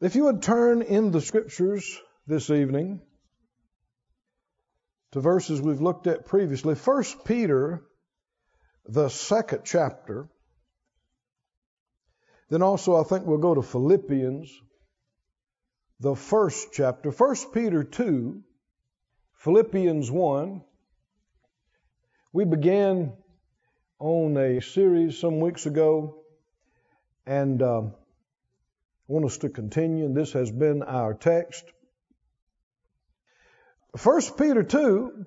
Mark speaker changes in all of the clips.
Speaker 1: If you would turn in the scriptures this evening to verses we've looked at previously, 1 Peter, the second chapter. Then also, I think we'll go to Philippians, the first chapter. 1 Peter 2, Philippians 1. We began on a series some weeks ago, and um, I want us to continue, and this has been our text. 1 Peter 2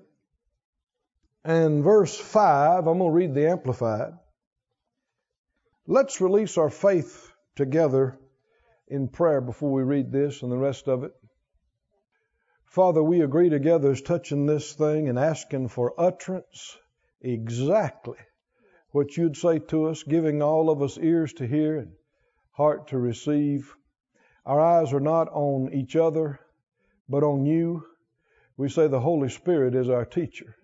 Speaker 1: and verse 5, I'm going to read the Amplified. Let's release our faith together in prayer before we read this and the rest of it. Father, we agree together as touching this thing and asking for utterance exactly what you'd say to us, giving all of us ears to hear and heart to receive. Our eyes are not on each other, but on you. We say the Holy Spirit is our teacher,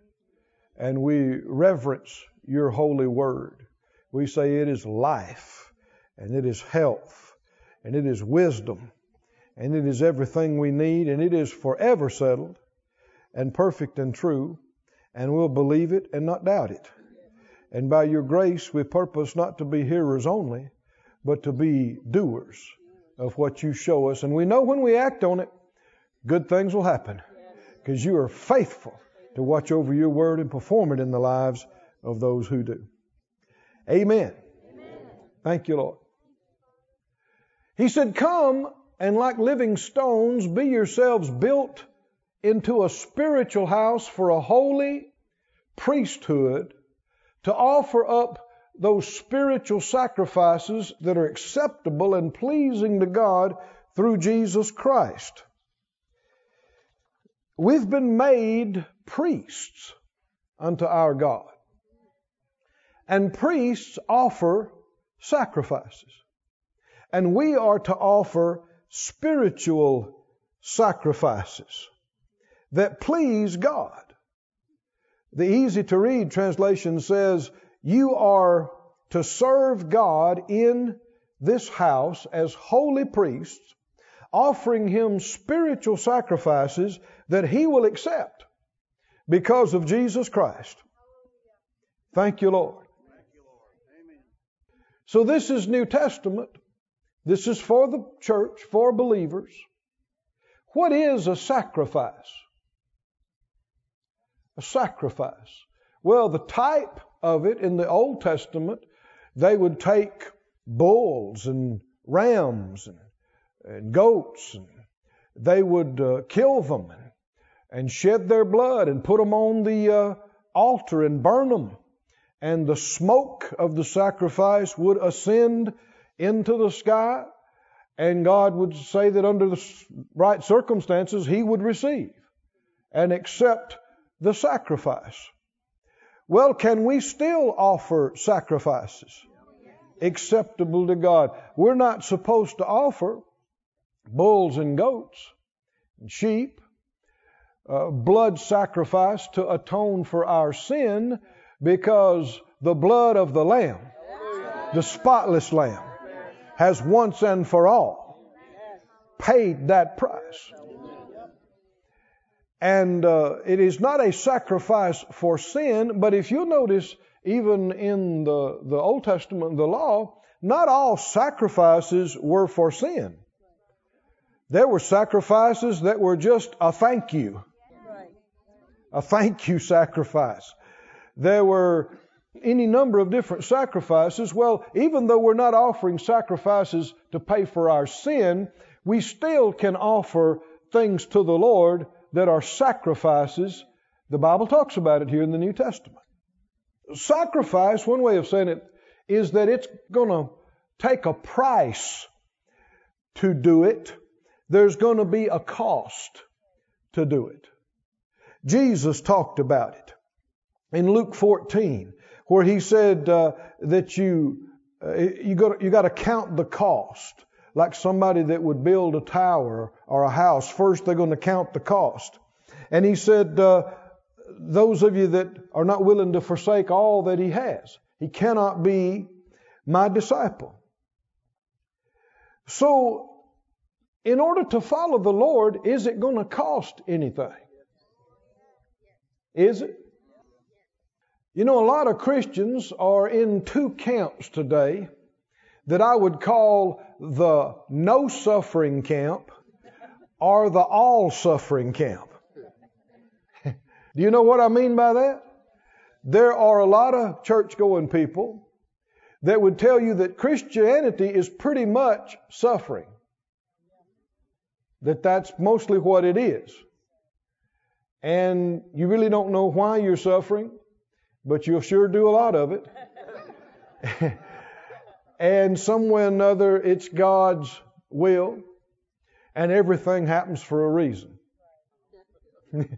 Speaker 1: and we reverence your holy word. We say it is life, and it is health, and it is wisdom, and it is everything we need, and it is forever settled and perfect and true, and we'll believe it and not doubt it. And by your grace, we purpose not to be hearers only, but to be doers of what you show us. And we know when we act on it, good things will happen because you are faithful to watch over your word and perform it in the lives of those who do. Amen. Amen. Thank you, Lord. He said, Come and like living stones, be yourselves built into a spiritual house for a holy priesthood to offer up those spiritual sacrifices that are acceptable and pleasing to God through Jesus Christ. We've been made priests unto our God. And priests offer sacrifices. And we are to offer spiritual sacrifices that please God. The easy to read translation says, You are to serve God in this house as holy priests, offering Him spiritual sacrifices that He will accept because of Jesus Christ. Thank you, Lord. So, this is New Testament. This is for the church, for believers. What is a sacrifice? a sacrifice. Well, the type of it in the Old Testament, they would take bulls and rams and, and goats and they would uh, kill them and, and, shed their blood and put them on the uh, altar and burn them. And the smoke of the sacrifice would ascend into the sky, and God would say that under the right circumstances, He would receive and accept the sacrifice. Well, can we still offer sacrifices acceptable to God? We're not supposed to offer bulls and goats and sheep, uh, blood sacrifice to atone for our sin because the blood of the Lamb, the spotless Lamb, has once and for all paid that price. And uh, it is not a sacrifice for sin, but if you notice, even in the, the Old Testament, the law, not all sacrifices were for sin. There were sacrifices that were just a thank you. A thank you sacrifice. There were any number of different sacrifices. Well, even though we're not offering sacrifices to pay for our sin, we still can offer things to the Lord that are sacrifices. The Bible talks about it here in the New Testament. Sacrifice, one way of saying it, is that it's going to take a price to do it. There's going to be a cost to do it. Jesus talked about it in Luke 14, where he said uh, that you uh, you got you got to count the cost like somebody that would build a tower or a house. First, they're going to count the cost. And he said, uh, Those of you that are not willing to forsake all that he has, he cannot be my disciple. So, in order to follow the Lord, is it going to cost anything? Is it? You know, a lot of Christians are in two camps today that I would call the no suffering camp or the all suffering camp. Do you know what I mean by that? There are a lot of church going people that would tell you that Christianity is pretty much suffering. That that's mostly what it is. And you really don't know why you're suffering, but you'll sure do a lot of it. and some way or another, it's God's will, and everything happens for a reason.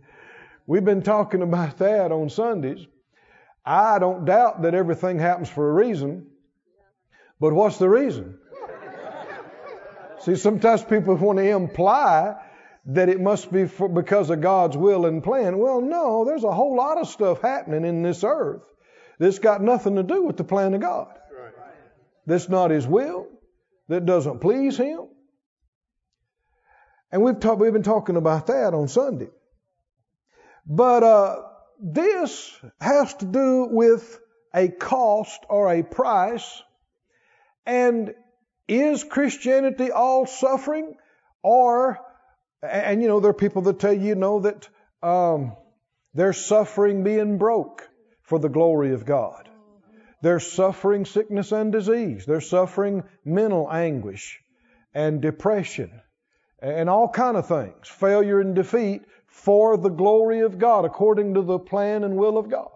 Speaker 1: We've been talking about that on Sundays. I don't doubt that everything happens for a reason, but what's the reason? See, sometimes people want to imply that it must be for, because of God's will and plan. Well, no, there's a whole lot of stuff happening in this earth that's got nothing to do with the plan of God. That's not His will, that doesn't please Him. And we've, talk, we've been talking about that on Sunday. But uh, this has to do with a cost or a price. And is Christianity all suffering? Or, and you know, there are people that tell you, you know, that um, they're suffering being broke for the glory of God. They're suffering sickness and disease. They're suffering mental anguish and depression and all kind of things, failure and defeat for the glory of God according to the plan and will of God.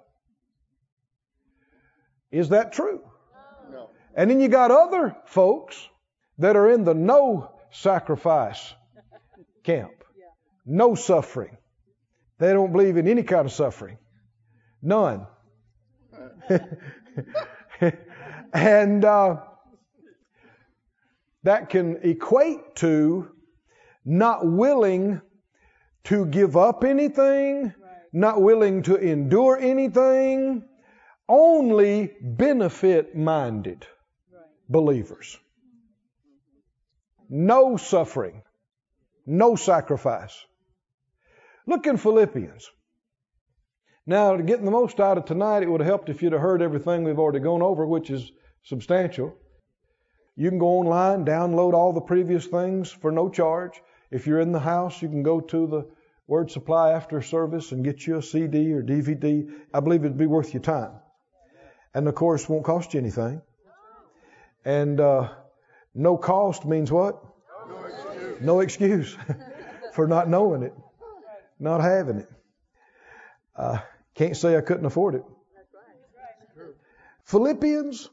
Speaker 1: Is that true? No. And then you got other folks that are in the no sacrifice camp. No suffering. They don't believe in any kind of suffering. None. and uh, that can equate to not willing to give up anything, not willing to endure anything, only benefit minded believers. No suffering, no sacrifice. Look in Philippians. Now, to get the most out of tonight, it would have helped if you'd have heard everything we've already gone over, which is substantial. You can go online, download all the previous things for no charge. If you're in the house, you can go to the Word Supply after service and get you a CD or DVD. I believe it'd be worth your time. And of course, won't cost you anything. And uh, no cost means what? No excuse, no excuse for not knowing it, not having it. Uh, can't say I couldn't afford it. Philippians,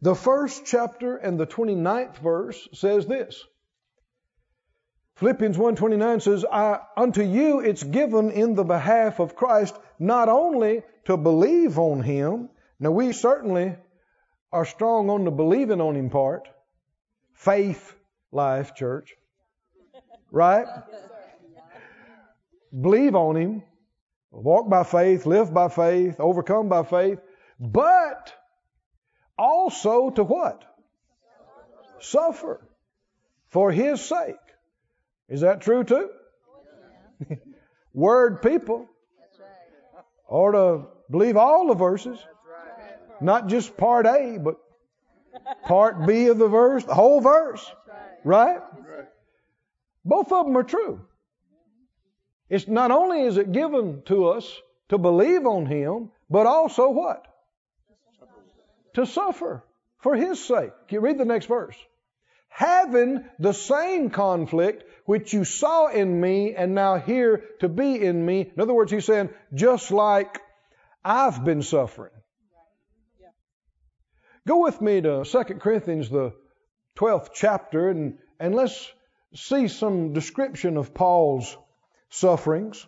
Speaker 1: the first chapter and the 29th verse says this. Philippians 1:29 says, "Unto you it's given in the behalf of Christ not only to believe on him." Now we certainly are strong on the believing on him part. Faith life, church. Right? Believe on him. Walk by faith, live by faith, overcome by faith, but also to what? Suffer for his sake. Is that true too? Word people ought to believe all the verses, not just part A, but part B of the verse, the whole verse, right? Both of them are true. It's not only is it given to us to believe on Him, but also what? To suffer for His sake. Can you read the next verse? Having the same conflict which you saw in me and now hear to be in me. In other words, he's saying, just like I've been suffering. Go with me to 2 Corinthians, the 12th chapter, and, and let's see some description of Paul's sufferings.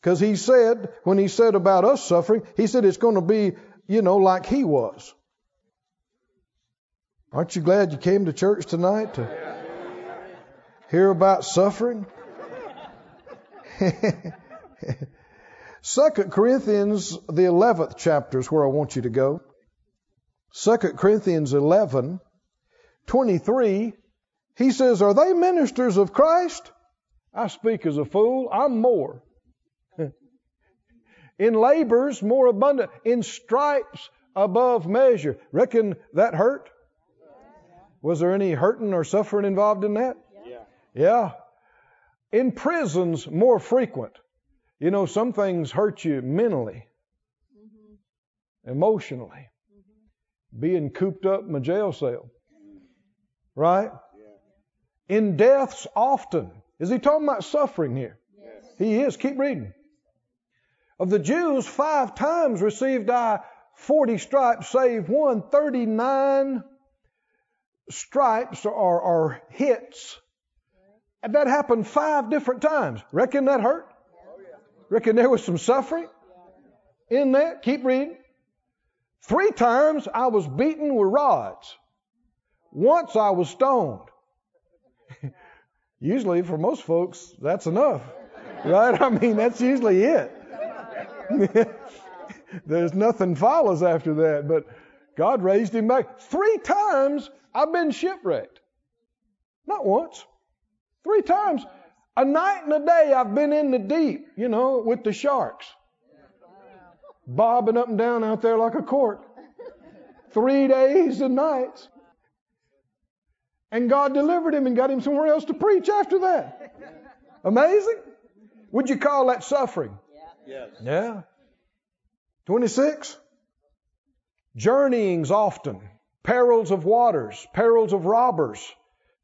Speaker 1: Because he said, when he said about us suffering, he said it's going to be, you know, like he was. Aren't you glad you came to church tonight to hear about suffering? Second Corinthians, the 11th chapter is where I want you to go. Second Corinthians 11, 23 He says, Are they ministers of Christ? I speak as a fool. I'm more. in labors more abundant, in stripes above measure. Reckon that hurt? Was there any hurting or suffering involved in that?
Speaker 2: Yeah.
Speaker 1: Yeah. In prisons, more frequent. You know, some things hurt you mentally, mm-hmm. emotionally. Mm-hmm. Being cooped up in a jail cell. Mm-hmm. Right? In deaths, often. Is he talking about suffering here? He is. Keep reading. Of the Jews, five times received I 40 stripes, save one. 39 stripes or, or hits. And that happened five different times. Reckon that hurt? Oh, Reckon there was some suffering in that? Keep reading. Three times I was beaten with rods. Once I was stoned. usually for most folks, that's enough. Right? I mean, that's usually it. There's nothing follows after that, but God raised him back. Three times I've been shipwrecked. Not once. Three times. A night and a day I've been in the deep, you know, with the sharks. Bobbing up and down out there like a cork. Three days and nights. And God delivered him and got him somewhere else to preach after that. Amazing. Would you call that suffering?
Speaker 2: Yes.
Speaker 1: Yeah. 26. Journeyings often, perils of waters, perils of robbers,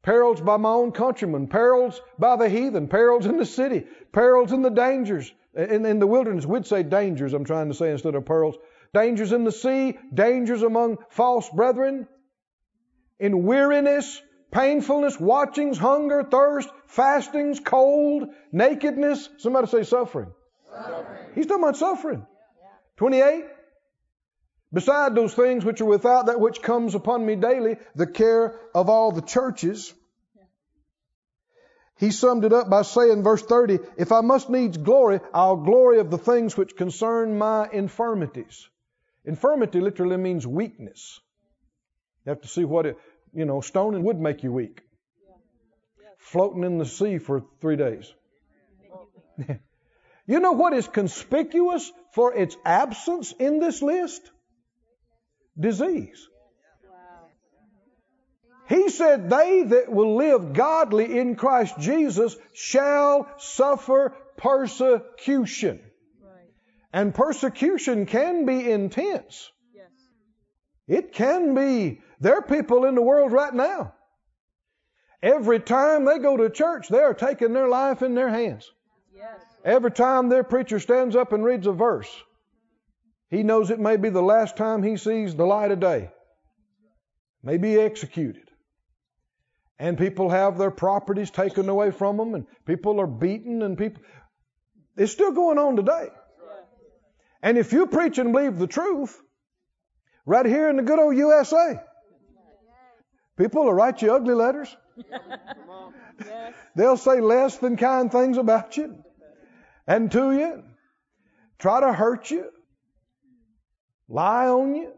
Speaker 1: perils by my own countrymen, perils by the heathen, perils in the city, perils in the dangers, in, in the wilderness. We'd say dangers, I'm trying to say instead of perils. Dangers in the sea, dangers among false brethren, in weariness, painfulness, watchings, hunger, thirst, fastings, cold, nakedness. Somebody say suffering.
Speaker 2: Suffering.
Speaker 1: He's talking about suffering. 28. Beside those things which are without, that which comes upon me daily, the care of all the churches. He summed it up by saying, verse 30, if I must needs glory, I'll glory of the things which concern my infirmities. Infirmity literally means weakness. You have to see what it, you know, stoning would make you weak. Floating in the sea for three days. you know what is conspicuous for its absence in this list? Disease. He said, They that will live godly in Christ Jesus shall suffer persecution. And persecution can be intense. It can be. There are people in the world right now. Every time they go to church, they are taking their life in their hands. Every time their preacher stands up and reads a verse, he knows it may be the last time he sees the light of day. May be executed. And people have their properties taken away from them, and people are beaten, and people. It's still going on today. And if you preach and believe the truth, right here in the good old USA, people will write you ugly letters. They'll say less than kind things about you and to you, try to hurt you, lie on you,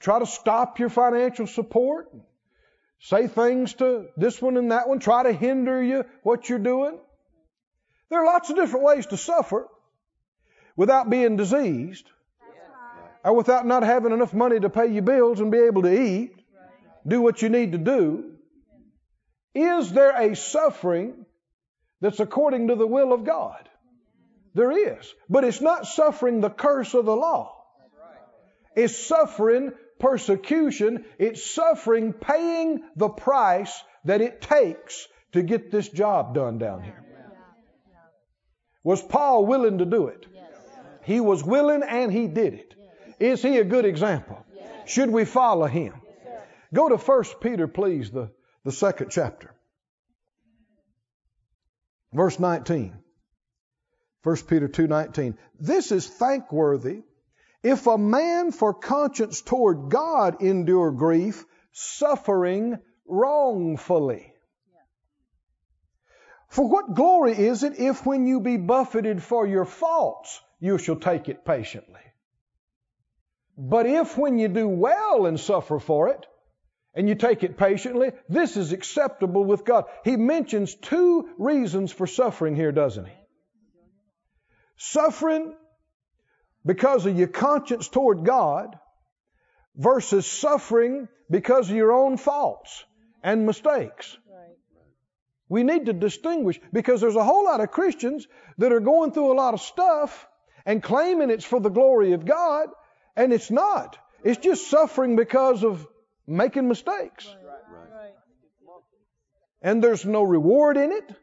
Speaker 1: try to stop your financial support, say things to this one and that one, try to hinder you what you're doing. There are lots of different ways to suffer without being diseased or without not having enough money to pay your bills and be able to eat, do what you need to do. Is there a suffering that's according to the will of God? There is. But it's not suffering the curse of the law. It's suffering persecution. It's suffering paying the price that it takes to get this job done down here. Was Paul willing to do it? He was willing and he did it. Is he a good example? Should we follow him? Go to 1 Peter, please, the, the second chapter. Verse 19. 1 Peter 2:19. This is thankworthy if a man for conscience toward God endure grief, suffering wrongfully. For what glory is it if when you be buffeted for your faults, you shall take it patiently? But if when you do well and suffer for it, and you take it patiently, this is acceptable with God. He mentions two reasons for suffering here, doesn't he? Suffering because of your conscience toward God versus suffering because of your own faults and mistakes. We need to distinguish because there's a whole lot of Christians that are going through a lot of stuff and claiming it's for the glory of God, and it's not. It's just suffering because of making mistakes. And there's no reward in it,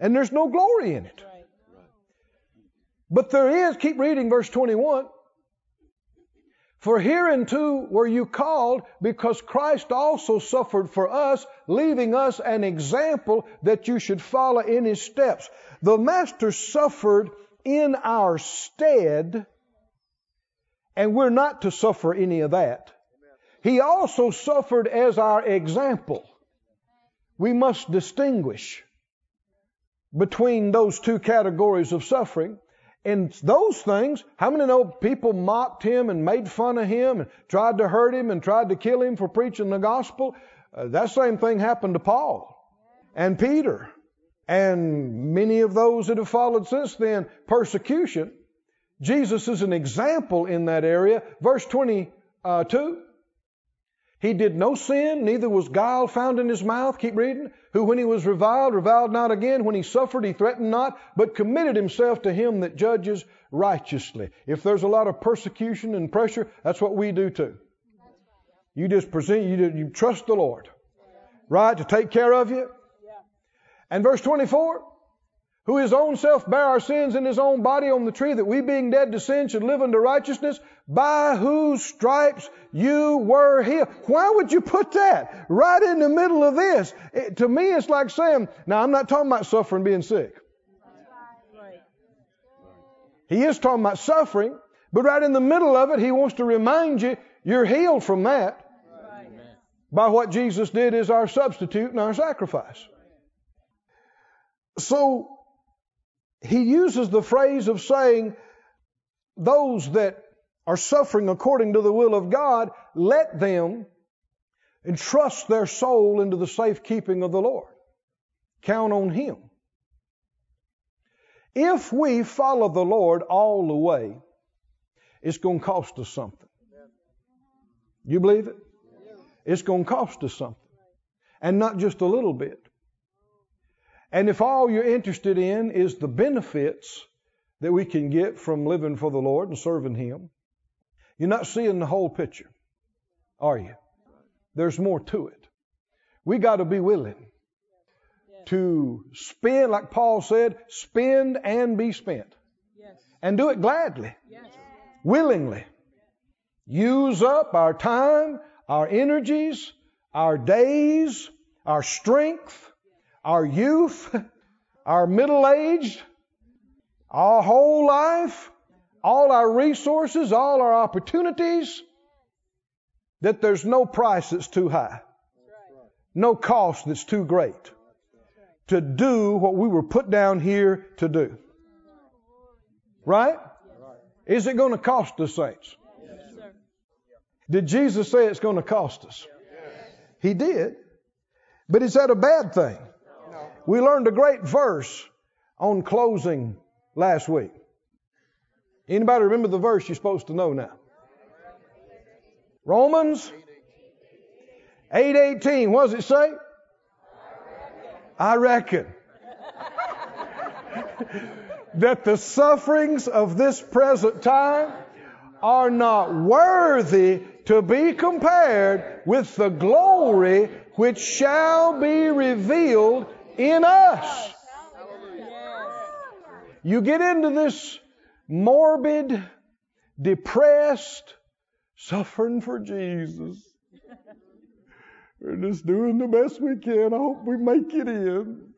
Speaker 1: and there's no glory in it. But there is, keep reading verse 21. For hereunto were you called, because Christ also suffered for us, leaving us an example that you should follow in his steps. The Master suffered in our stead, and we're not to suffer any of that. He also suffered as our example. We must distinguish between those two categories of suffering. And those things, how many know people mocked him and made fun of him and tried to hurt him and tried to kill him for preaching the gospel? Uh, that same thing happened to Paul and Peter and many of those that have followed since then. Persecution. Jesus is an example in that area. Verse 22. He did no sin, neither was guile found in his mouth. Keep reading. Who, when he was reviled, reviled not again. When he suffered, he threatened not, but committed himself to him that judges righteously. If there's a lot of persecution and pressure, that's what we do too. You just present, you, you trust the Lord, right, to take care of you. And verse 24 who his own self bare our sins in his own body on the tree, that we being dead to sin should live unto righteousness, by whose stripes you were healed. Why would you put that right in the middle of this? It, to me, it's like saying, now I'm not talking about suffering being sick. He is talking about suffering, but right in the middle of it, he wants to remind you you're healed from that by what Jesus did as our substitute and our sacrifice. So he uses the phrase of saying, those that are suffering according to the will of God, let them entrust their soul into the safekeeping of the Lord. Count on Him. If we follow the Lord all the way, it's going to cost us something. You believe it? It's going to cost us something. And not just a little bit. And if all you're interested in is the benefits that we can get from living for the Lord and serving Him, you're not seeing the whole picture, are you? There's more to it. We got to be willing to spend, like Paul said, spend and be spent. And do it gladly, willingly. Use up our time, our energies, our days, our strength, our youth, our middle age, our whole life, all our resources, all our opportunities, that there's no price that's too high, no cost that's too great to do what we were put down here to do. Right? Is it going to cost us, saints? Did Jesus say it's going to cost us? He did. But is that a bad thing? We learned a great verse on closing last week. Anybody remember the verse you're supposed to know now? Romans 8:18. What does it say? I reckon that the sufferings of this present time are not worthy to be compared with the glory which shall be revealed in us. You get into this morbid, depressed, suffering for Jesus. We're just doing the best we can. I hope we make it in.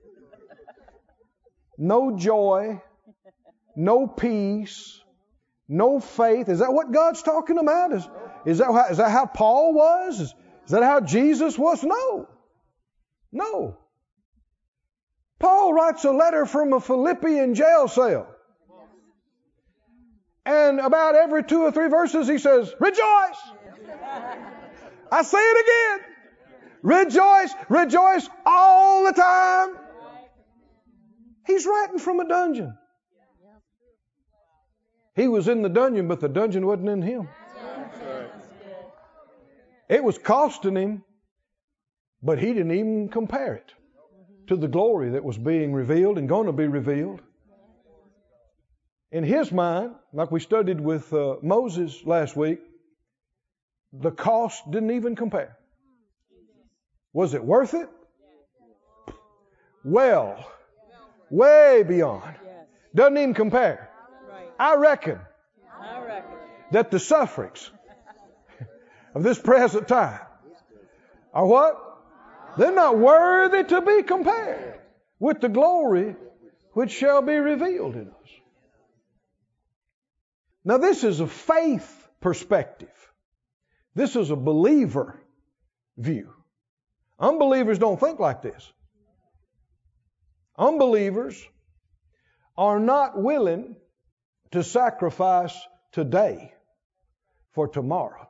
Speaker 1: No joy, no peace, no faith. Is that what God's talking about? Is, is, that, how, is that how Paul was? Is, is that how Jesus was? No. No. Paul writes a letter from a Philippian jail cell. And about every two or three verses he says, Rejoice! I say it again. Rejoice, rejoice all the time. He's writing from a dungeon. He was in the dungeon, but the dungeon wasn't in him. It was costing him, but he didn't even compare it to the glory that was being revealed and going to be revealed. In his mind, like we studied with uh, Moses last week, the cost didn't even compare. Was it worth it? Well, way beyond. Doesn't even compare. I reckon that the sufferings of this present time are what? They're not worthy to be compared with the glory which shall be revealed in us. Now, this is a faith perspective. This is a believer view. Unbelievers don't think like this. Unbelievers are not willing to sacrifice today for tomorrow.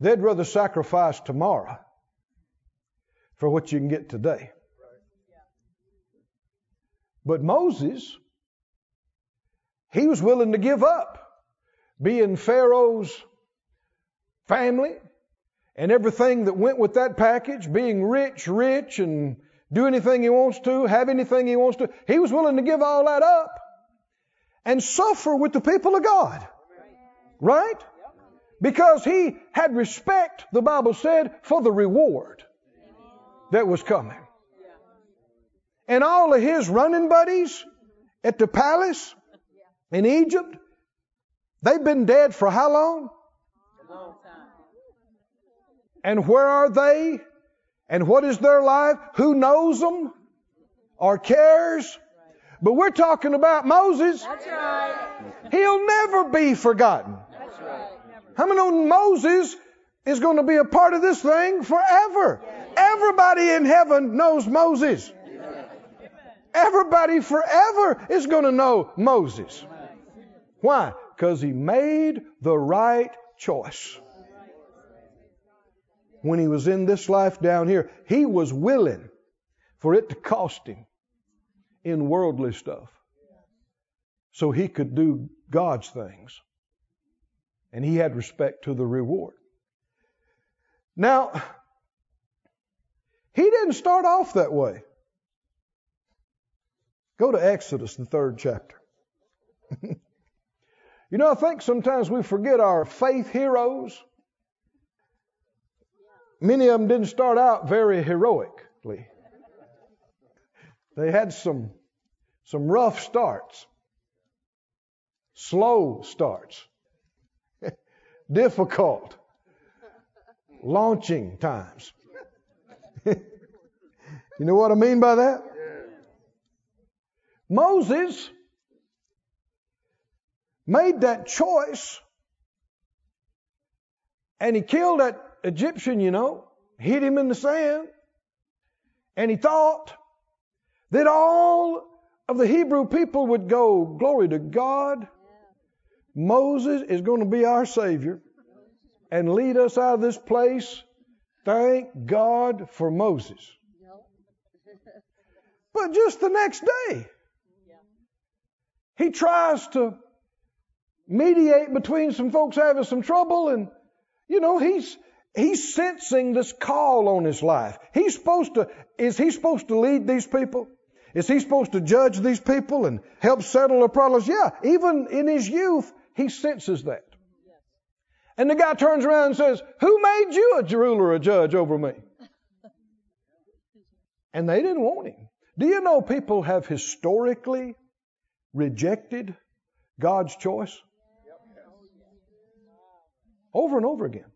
Speaker 1: They'd rather sacrifice tomorrow for what you can get today. But Moses, he was willing to give up being Pharaoh's family and everything that went with that package, being rich, rich, and do anything he wants to, have anything he wants to. He was willing to give all that up and suffer with the people of God. Right? Because he had respect, the Bible said, for the reward that was coming. And all of his running buddies at the palace in Egypt, they've been dead for how long? A long time. And where are they? And what is their life? Who knows them or cares? But we're talking about Moses.
Speaker 2: That's right.
Speaker 1: He'll never be forgotten.
Speaker 2: That's right.
Speaker 1: How many know Moses is going to be a part of this thing forever? Everybody in heaven knows Moses. Everybody forever is going to know Moses. Why? Because he made the right choice. When he was in this life down here, he was willing for it to cost him in worldly stuff so he could do God's things. And he had respect to the reward. Now, he didn't start off that way. Go to Exodus, the third chapter. you know, I think sometimes we forget our faith heroes. Many of them didn't start out very heroically. They had some, some rough starts, slow starts, difficult launching times. you know what I mean by that? Moses made that choice and he killed that Egyptian, you know, hit him in the sand, and he thought that all of the Hebrew people would go, Glory to God. Moses is going to be our Savior and lead us out of this place. Thank God for Moses. But just the next day, he tries to mediate between some folks having some trouble, and you know he's he's sensing this call on his life. He's supposed to is he supposed to lead these people? Is he supposed to judge these people and help settle their problems? Yeah, even in his youth, he senses that. And the guy turns around and says, Who made you a ruler, a judge over me? And they didn't want him. Do you know people have historically rejected God's choice? Over and over again.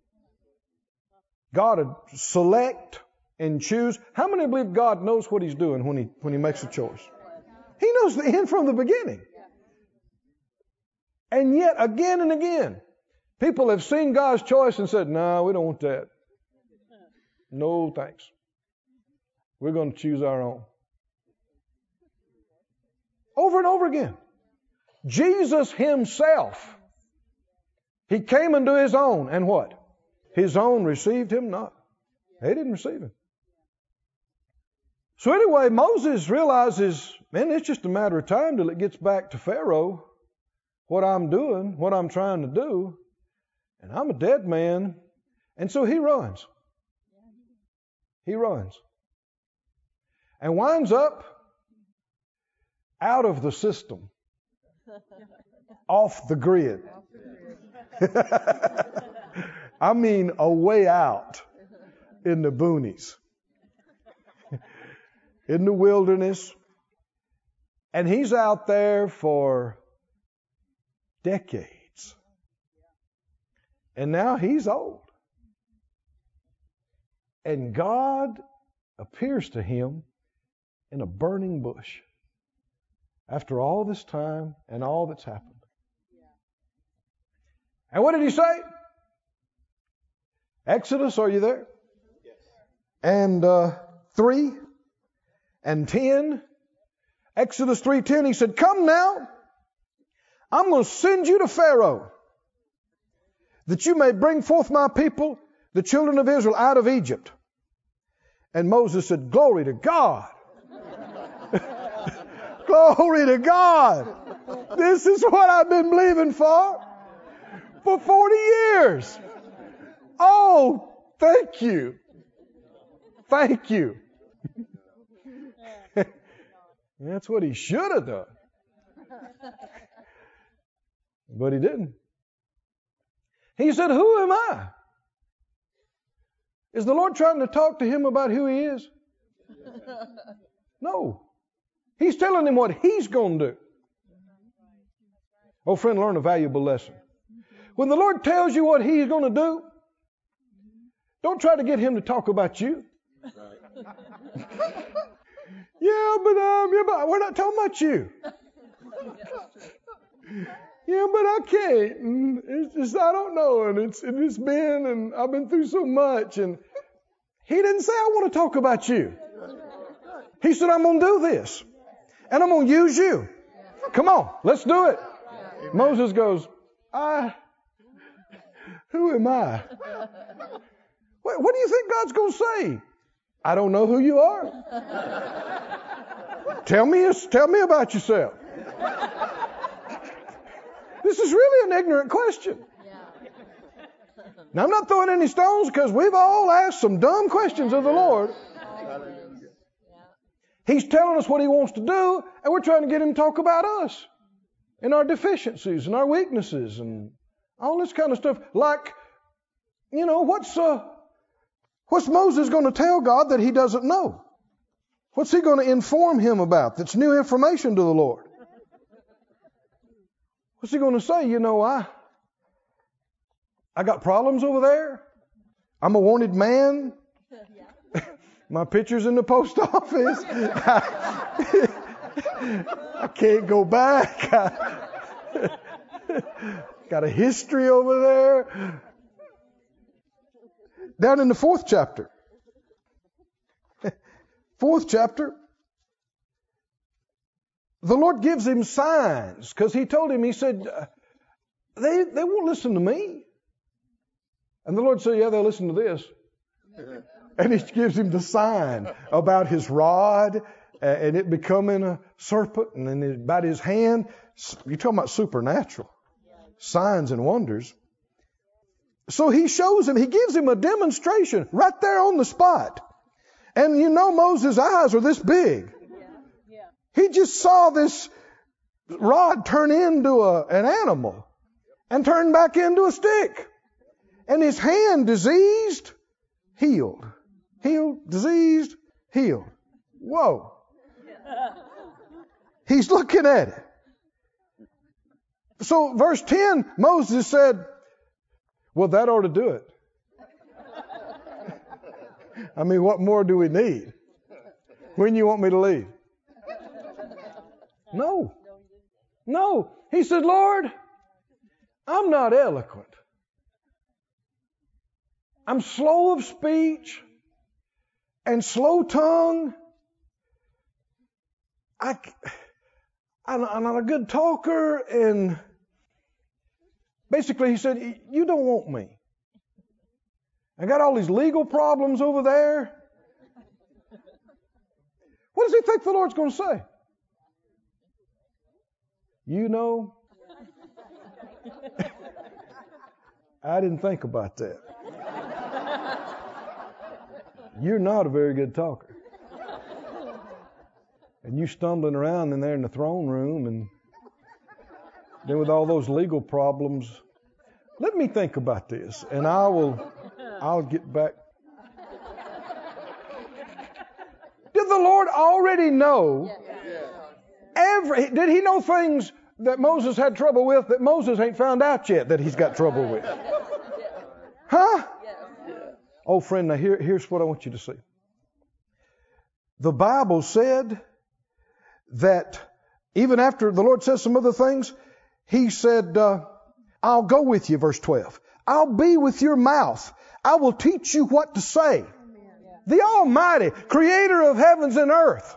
Speaker 1: God would select and choose. How many believe God knows what He's doing when He when He makes a choice? He knows the end from the beginning. And yet, again and again, people have seen God's choice and said, "No, we don't want that. No, thanks. We're going to choose our own." Over and over again. Jesus Himself, He came into His own, and what? His own received Him not. They didn't receive him. So anyway, Moses realizes, man, it's just a matter of time till it gets back to Pharaoh what I'm doing, what I'm trying to do, and I'm a dead man. And so he runs. He runs. And winds up out of the system, off the grid. I mean, a way out in the boonies, in the wilderness. And he's out there for decades. And now he's old. And God appears to him in a burning bush after all this time and all that's happened. And what did he say? Exodus, are you there? Yes. And uh, 3 and 10. Exodus 3:10 he said, "Come now, I'm going to send you to Pharaoh that you may bring forth my people, the children of Israel out of Egypt." And Moses said, "Glory to God." Glory to God. This is what I've been believing for for 40 years. Oh, thank you. Thank you. That's what he should have done. But he didn't. He said, Who am I? Is the Lord trying to talk to him about who he is? No. He's telling him what he's going to do. Oh, friend, learn a valuable lesson. When the Lord tells you what he's going to do, don't try to get him to talk about you. yeah, but um, yeah, but we're not talking about you. Yeah, but I can't. And it's just I don't know, and it's and it's been, and I've been through so much, and he didn't say I want to talk about you. He said I'm going to do this, and I'm going to use you. Come on, let's do it. Moses goes, I. Who am I? What, what do you think God's going to say? I don't know who you are. tell me, tell me about yourself. This is really an ignorant question. Now, I'm not throwing any stones because we've all asked some dumb questions of the Lord. He's telling us what He wants to do, and we're trying to get Him to talk about us and our deficiencies and our weaknesses and all this kind of stuff. Like, you know, what's uh, What's Moses going to tell God that he doesn't know? What's he going to inform him about that's new information to the Lord? What's he going to say? You know, I I got problems over there. I'm a wanted man. My picture's in the post office. I can't go back. got a history over there. Down in the fourth chapter. fourth chapter. The Lord gives him signs because he told him, he said, uh, they, they won't listen to me. And the Lord said, yeah, they'll listen to this. and he gives him the sign about his rod and it becoming a serpent and then about his hand. You're talking about supernatural signs and wonders. So he shows him, he gives him a demonstration right there on the spot. And you know Moses' eyes are this big. He just saw this rod turn into a, an animal and turn back into a stick. And his hand diseased, healed. Healed, diseased, healed. Whoa. He's looking at it. So verse 10, Moses said, well, that ought to do it. I mean, what more do we need? When you want me to leave? No. No. He said, Lord, I'm not eloquent. I'm slow of speech and slow tongue. I, I'm not a good talker and Basically, he said, You don't want me. I got all these legal problems over there. What does he think the Lord's going to say? You know, I didn't think about that. You're not a very good talker. And you stumbling around in there in the throne room and then with all those legal problems. Let me think about this and I will I'll get back. Did the Lord already know every did he know things that Moses had trouble with that Moses ain't found out yet that he's got trouble with? Huh? Oh, friend, now here, here's what I want you to see. The Bible said that even after the Lord says some other things, He said, uh, I'll go with you, verse 12. I'll be with your mouth. I will teach you what to say. The Almighty, creator of heavens and earth.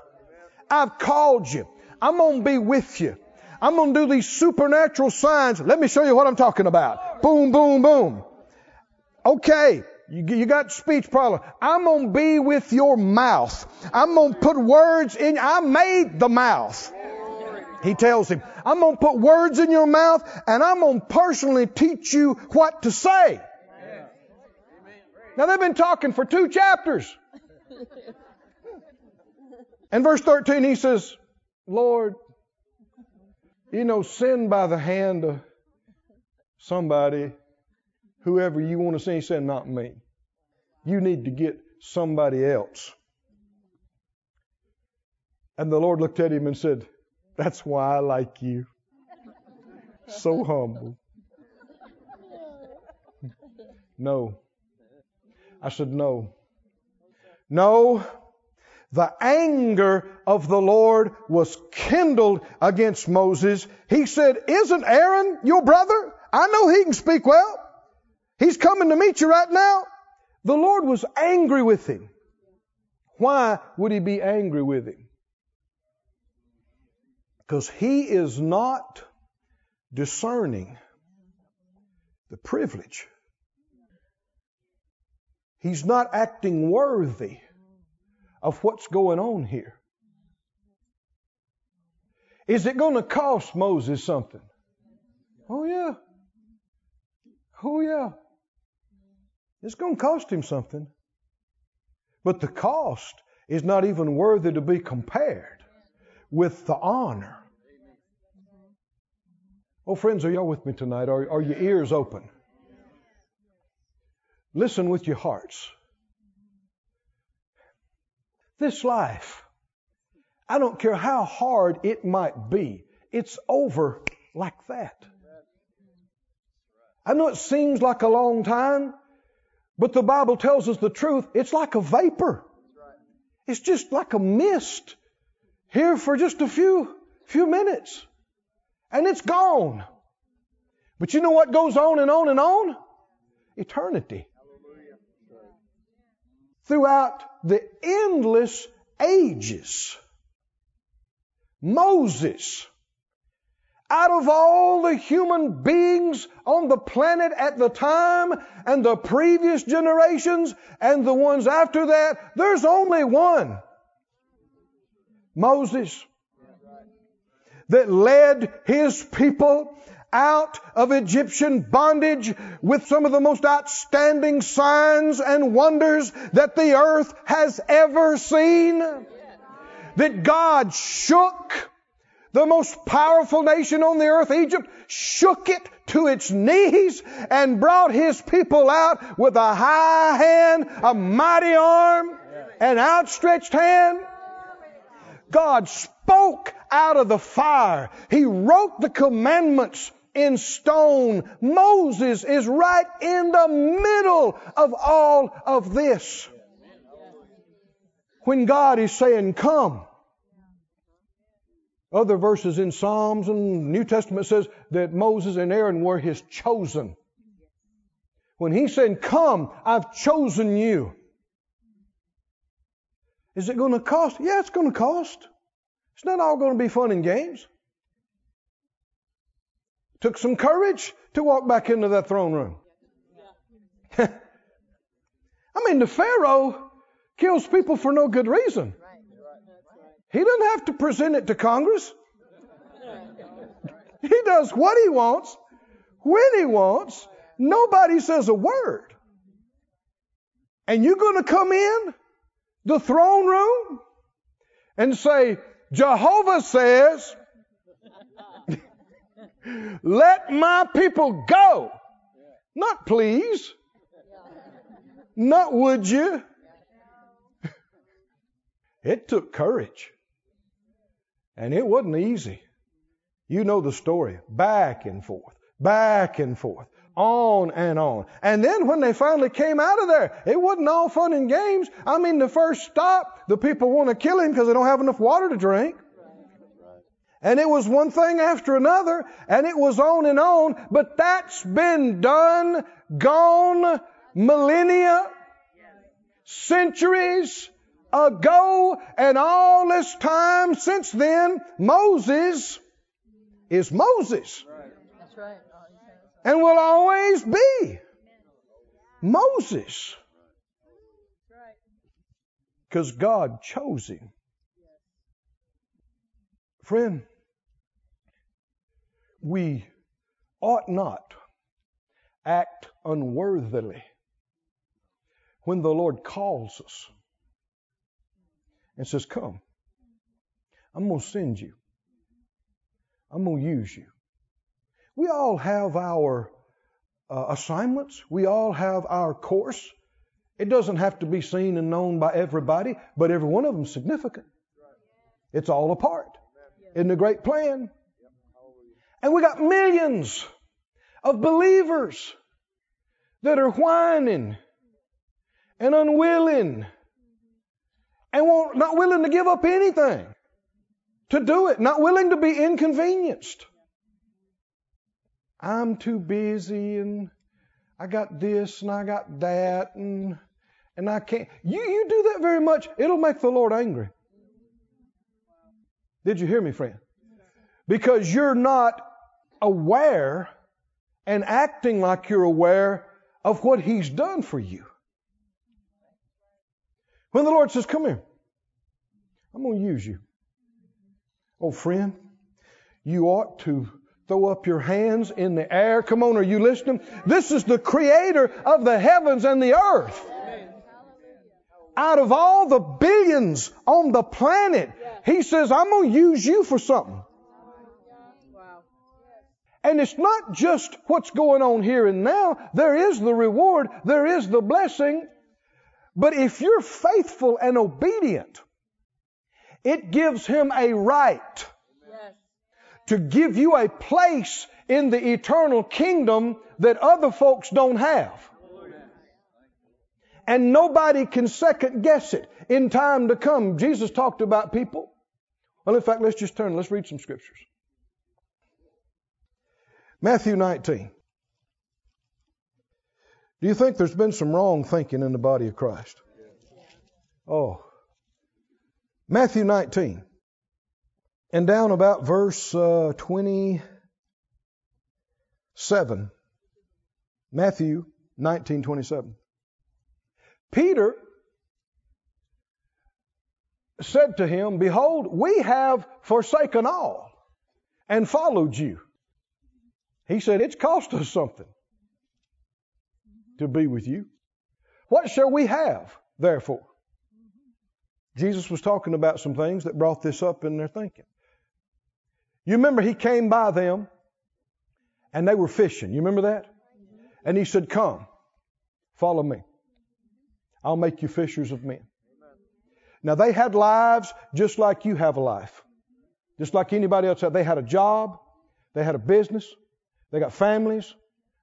Speaker 1: I've called you. I'm going to be with you. I'm going to do these supernatural signs. Let me show you what I'm talking about. Boom, boom, boom. Okay. You, you got speech problem. I'm going to be with your mouth. I'm going to put words in. I made the mouth. He tells him, I'm going to put words in your mouth and I'm going to personally teach you what to say. Now they've been talking for two chapters. And verse 13, he says, Lord, you know, sin by the hand of somebody whoever you want to. He said, Not me. You need to get somebody else. And the Lord looked at him and said, That's why I like you. So humble. No. I said, No. No. The anger of the Lord was kindled against Moses. He said, Isn't Aaron your brother? I know he can speak well. He's coming to meet you right now. The Lord was angry with him. Why would he be angry with him? Because he is not discerning the privilege. He's not acting worthy of what's going on here. Is it going to cost Moses something? Oh, yeah. Oh, yeah. It's going to cost him something. But the cost is not even worthy to be compared with the honor. Oh, friends, are y'all with me tonight? Are, are your ears open? Listen with your hearts. This life, I don't care how hard it might be, it's over like that. I know it seems like a long time, but the Bible tells us the truth. It's like a vapor. It's just like a mist here for just a few, few minutes. And it's gone. But you know what goes on and on and on? Eternity. Throughout the endless ages. Moses out of all the human beings on the planet at the time and the previous generations and the ones after that, there's only one. Moses. That led his people out of Egyptian bondage with some of the most outstanding signs and wonders that the earth has ever seen. That God shook the most powerful nation on the earth, Egypt, shook it to its knees and brought his people out with a high hand, a mighty arm, an outstretched hand. God spoke out of the fire. He wrote the commandments in stone. Moses is right in the middle of all of this. When God is saying, come, other verses in Psalms and New Testament says that Moses and Aaron were his chosen. When he said, Come, I've chosen you. Is it going to cost? Yeah, it's going to cost. It's not all going to be fun and games. Took some courage to walk back into that throne room. I mean, the Pharaoh kills people for no good reason. He doesn't have to present it to Congress. He does what he wants, when he wants. Nobody says a word. And you're going to come in the throne room and say, Jehovah says, let my people go. Not please. Not would you. It took courage. And it wasn't easy. You know the story. Back and forth, back and forth, on and on. And then when they finally came out of there, it wasn't all fun and games. I mean, the first stop, the people want to kill him because they don't have enough water to drink. And it was one thing after another, and it was on and on, but that's been done, gone, millennia, centuries ago, and all this time since then, Moses is Moses. And will always be Moses. Because God chose him. Friend, we ought not act unworthily when the Lord calls us and says, Come, I'm going to send you. I'm going to use you. We all have our uh, assignments. We all have our course. It doesn't have to be seen and known by everybody, but every one of them is significant. It's all a part in the great plan. And we got millions of believers that are whining and unwilling and not willing to give up anything to do it, not willing to be inconvenienced. I'm too busy and I got this and I got that and and I can't. You you do that very much, it'll make the Lord angry. Did you hear me, friend? Because you're not aware and acting like you're aware of what He's done for you. When the Lord says, Come here, I'm going to use you. Oh, friend, you ought to throw up your hands in the air. Come on, are you listening? This is the creator of the heavens and the earth. Out of all the billions on the planet, he says, I'm going to use you for something. And it's not just what's going on here and now. There is the reward. There is the blessing. But if you're faithful and obedient, it gives him a right to give you a place in the eternal kingdom that other folks don't have. And nobody can second guess it in time to come. Jesus talked about people. Well, in fact, let's just turn, let's read some scriptures. Matthew 19. Do you think there's been some wrong thinking in the body of Christ? Oh, Matthew 19. And down about verse uh, 27. Matthew 19, 27. Peter said to him, Behold, we have forsaken all and followed you. He said, It's cost us something to be with you. What shall we have, therefore? Jesus was talking about some things that brought this up in their thinking. You remember he came by them and they were fishing. You remember that? And he said, Come, follow me. I'll make you fishers of men. Now they had lives just like you have a life. Just like anybody else. They had a job. They had a business. They got families.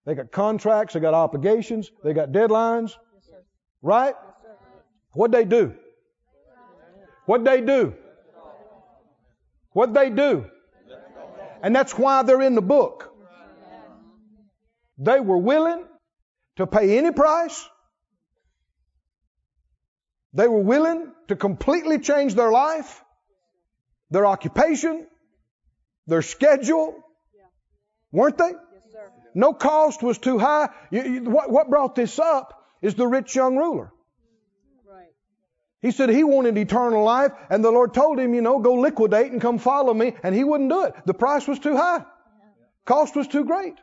Speaker 1: They got contracts. They got obligations. They got deadlines. Right? What'd they do? What'd they do? What'd they do? And that's why they're in the book. They were willing to pay any price. They were willing to completely change their life, their occupation, their schedule. Weren't they? No cost was too high. what brought this up is the rich young ruler. He said he wanted eternal life, and the Lord told him, you know, go liquidate and come follow me, and he wouldn't do it. The price was too high. Cost was too great.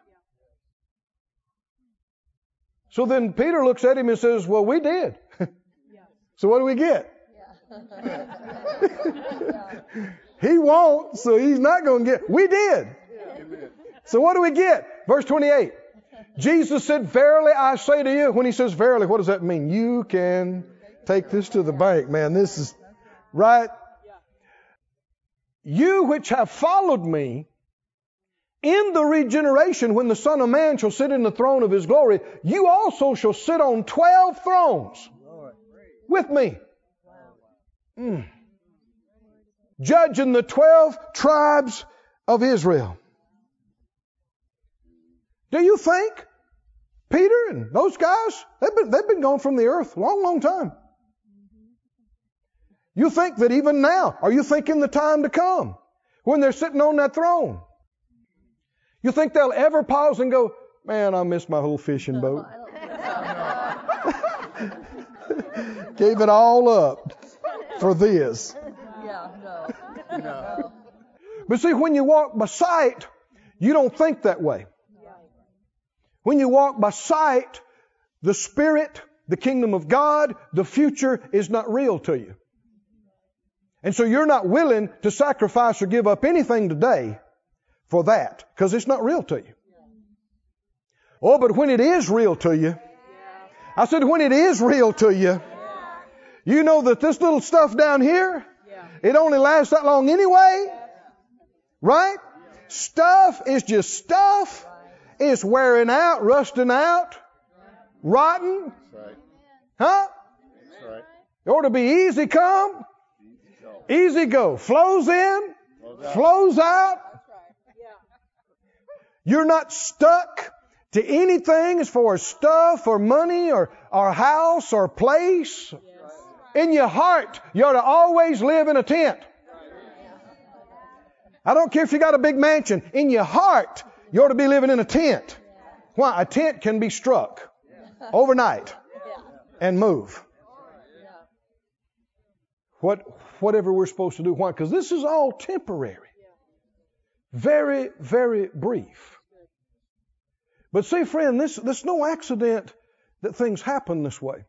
Speaker 1: So then Peter looks at him and says, Well, we did. so what do we get? he won't, so he's not going to get. We did. So what do we get? Verse 28. Jesus said, Verily I say to you. When he says verily, what does that mean? You can take this to the bank, man. This is right. You which have followed me in the regeneration, when the Son of Man shall sit in the throne of his glory, you also shall sit on 12 thrones with me. Mm. Judging the 12 tribes of Israel. Do you think Peter and those guys, they've been, they've been gone from the earth a long, long time. You think that even now, are you thinking the time to come when they're sitting on that throne? You think they'll ever pause and go, man, I miss my whole fishing boat? Gave it all up for this.
Speaker 2: Yeah, no. no.
Speaker 1: But see, when you walk by sight, you don't think that way. When you walk by sight, the Spirit, the kingdom of God, the future is not real to you. And so you're not willing to sacrifice or give up anything today for that because it's not real to you. Oh, but when it is real to you, I said, when it is real to you, you know that this little stuff down here, it only lasts that long anyway. Right? Stuff is just stuff. It's wearing out, rusting out, rotten. Huh? It ought to be easy come, easy go. Flows in, flows out. You're not stuck to anything as far as stuff or money or, or house or place. In your heart, you ought to always live in a tent. I don't care if you got a big mansion. In your heart, you ought to be living in a tent. Why? A tent can be struck overnight and move. What, whatever we're supposed to do. Why? Because this is all temporary. Very, very brief. But see, friend, this, this is no accident that things happen this way.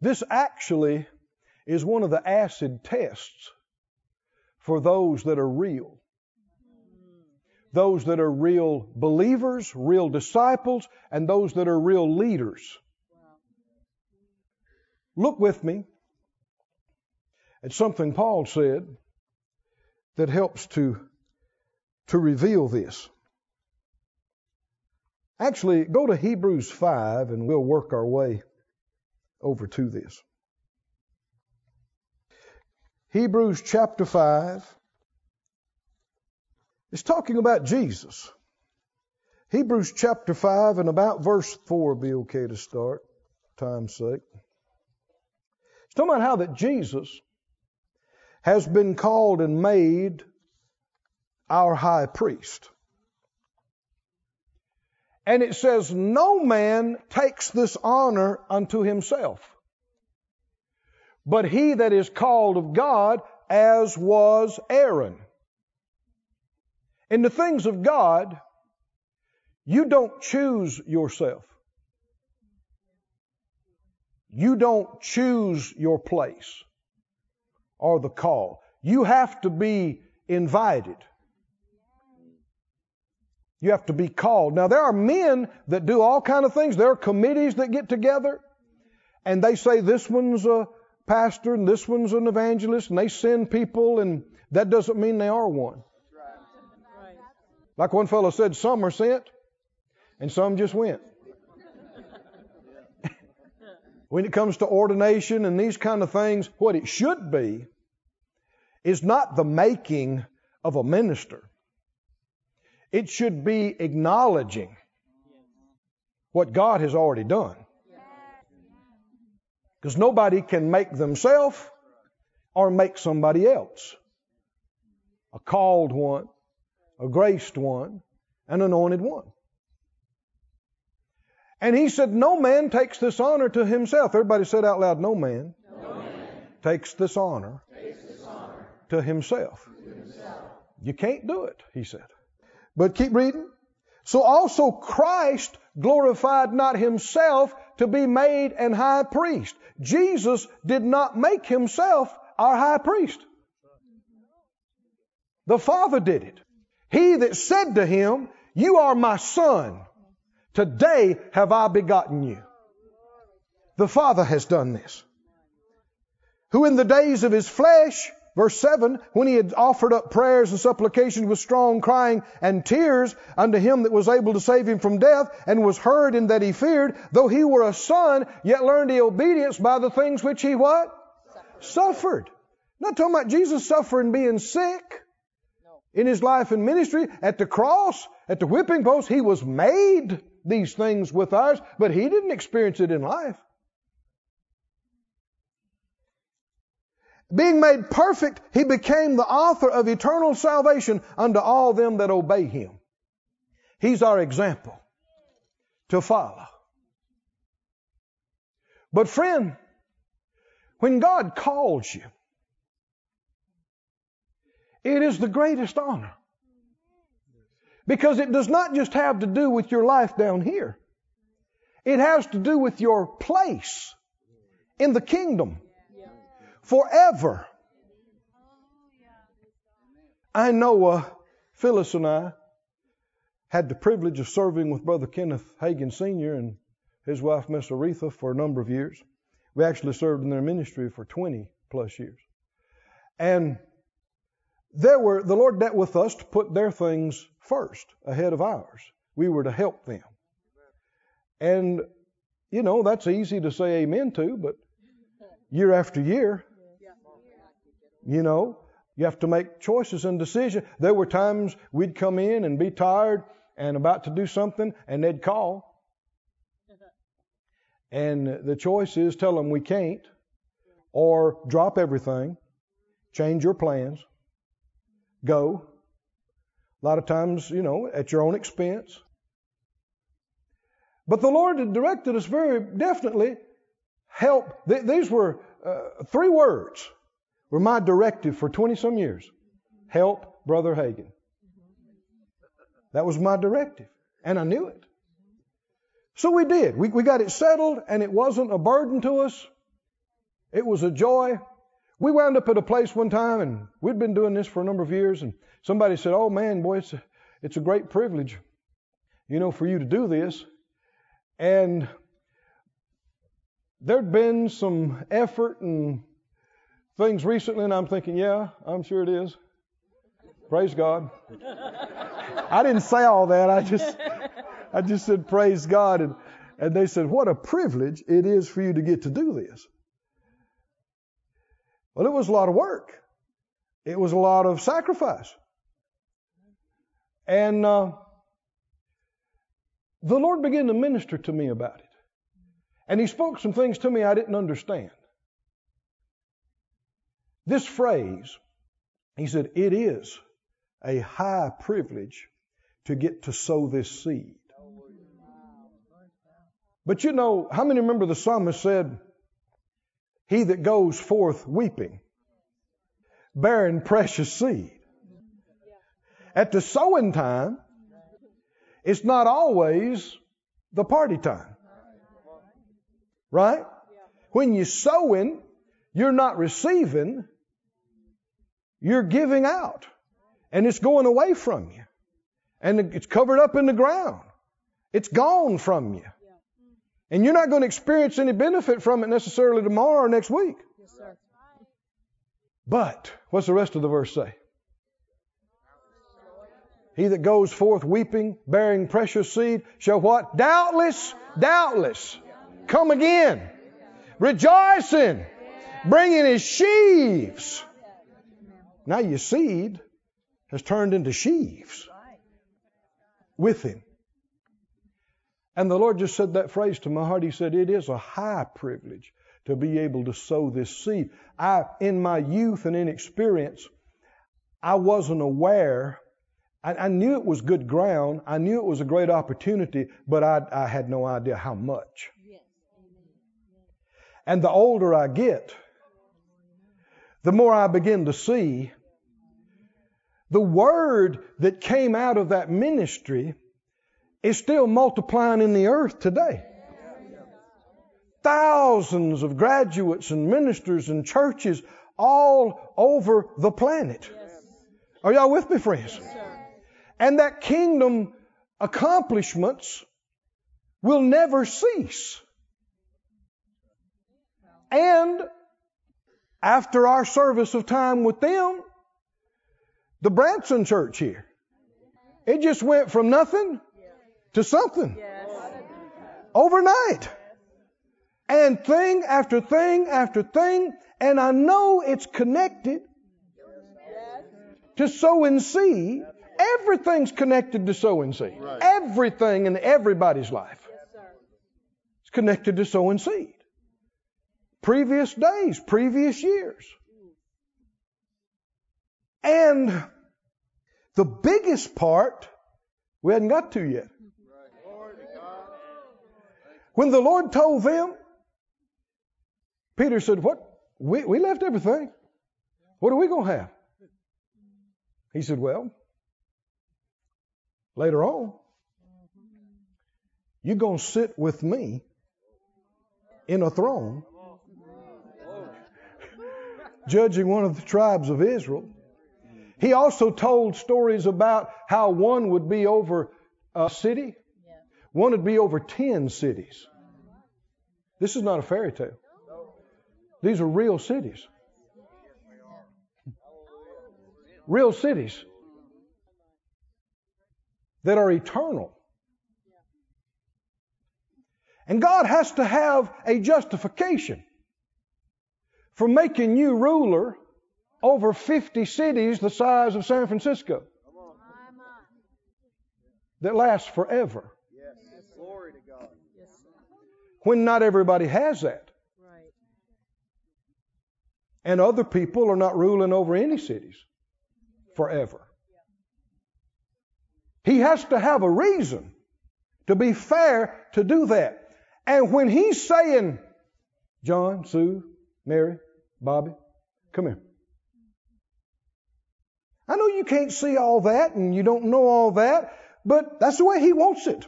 Speaker 1: This actually is one of the acid tests for those that are real. Those that are real believers, real disciples, and those that are real leaders. Look with me at something Paul said that helps to, to reveal this. Actually, go to Hebrews 5 and we'll work our way over to this. Hebrews chapter 5 is talking about Jesus. Hebrews chapter 5 and about verse 4 be okay to start, time's sake. It's talking about how that Jesus has been called and made our high priest. And it says, No man takes this honor unto himself, but he that is called of God, as was Aaron. In the things of God, you don't choose yourself. You don't choose your place or the call. You have to be invited. You have to be called. Now there are men that do all kind of things. There are committees that get together and they say this one's a pastor and this one's an evangelist and they send people and that doesn't mean they are one. Like one fellow said, some are sent and some just went. when it comes to ordination and these kind of things, what it should be is not the making of a minister. It should be acknowledging what God has already done. Because nobody can make themselves or make somebody else. A called one, a graced one, an anointed one. And he said, No man takes this honor to himself. Everybody said out loud, No man. takes this honor, to himself. You can't do it, he said. But keep reading. So also Christ glorified not himself to be made an high priest. Jesus did not make himself our high priest. The Father did it. He that said to him, You are my son. Today have I begotten you. The Father has done this. Who in the days of his flesh Verse 7 When he had offered up prayers and supplications with strong crying and tears unto him that was able to save him from death, and was heard in that he feared, though he were a son, yet learned he obedience by the things which he what? Suffered. Suffered. Not talking about Jesus suffering being sick in his life and ministry. At the cross, at the whipping post, he was made these things with ours, but he didn't experience it in life. Being made perfect, he became the author of eternal salvation unto all them that obey him. He's our example to follow. But friend, when God calls you, it is the greatest honor. Because it does not just have to do with your life down here. It has to do with your place in the kingdom forever. I know uh, Phyllis and I had the privilege of serving with Brother Kenneth Hagin Sr. and his wife, Miss Oretha, for a number of years. We actually served in their ministry for 20 plus years. And there were, the Lord dealt with us to put their things first ahead of ours. We were to help them. And, you know, that's easy to say amen to, but year after year, you know, you have to make choices and decisions. There were times we'd come in and be tired and about to do something, and they'd call. And the choice is tell them we can't, or drop everything, change your plans, go. A lot of times, you know, at your own expense. But the Lord had directed us very definitely help. These were uh, three words were my directive for 20 some years. Help Brother Hagin. That was my directive. And I knew it. So we did. We, we got it settled, and it wasn't a burden to us. It was a joy. We wound up at a place one time, and we'd been doing this for a number of years, and somebody said, Oh man, boy, it's a, it's a great privilege, you know, for you to do this. And there'd been some effort and things recently, and I'm thinking, yeah, I'm sure it is. Praise God. I didn't say all that. I just, I just said, praise God. And, and they said, what a privilege it is for you to get to do this. Well, it was a lot of work. It was a lot of sacrifice. And uh, the Lord began to minister to me about it. And He spoke some things to me I didn't understand. This phrase, he said, it is a high privilege to get to sow this seed. But you know, how many remember the psalmist said, He that goes forth weeping, bearing precious seed. At the sowing time, it's not always the party time. Right? When you're sowing, you're not receiving, you're giving out. And it's going away from you. And it's covered up in the ground. It's gone from you. And you're not going to experience any benefit from it necessarily tomorrow or next week. Yes, sir. But, what's the rest of the verse say? He that goes forth weeping, bearing precious seed, shall what? Doubtless, doubtless, come again, rejoicing, bringing his sheaves now your seed has turned into sheaves with him. And the Lord just said that phrase to my heart. He said, It is a high privilege to be able to sow this seed. I, in my youth and inexperience, I wasn't aware. I, I, knew it was good ground. I knew it was a great opportunity, but I, I had no idea how much. And the older I get, the more I begin to see the word that came out of that ministry is still multiplying in the earth today. Thousands of graduates and ministers and churches all over the planet. Are y'all with me, friends? And that kingdom accomplishments will never cease. And after our service of time with them, the Branson church here, it just went from nothing to something overnight. And thing after thing after thing, and I know it's connected to sow and seed. Everything's connected to sow and seed.
Speaker 3: Right.
Speaker 1: Everything in everybody's life is connected to sow and seed. Previous days, previous years. And the biggest part we hadn't got to yet. When the Lord told them, Peter said, What? We, we left everything. What are we going to have? He said, Well, later on, you're going to sit with me in a throne, judging one of the tribes of Israel. He also told stories about how one would be over a city, one would be over 10 cities. This is not a fairy tale. These are real cities. Real cities that are eternal. And God has to have a justification for making you ruler over 50 cities the size of San Francisco that lasts forever.
Speaker 3: Yes. Glory to God.
Speaker 1: When not everybody has that. And other people are not ruling over any cities forever. He has to have a reason to be fair to do that. And when he's saying, John, Sue, Mary, Bobby, come here. I know you can't see all that and you don't know all that, but that's the way he wants it.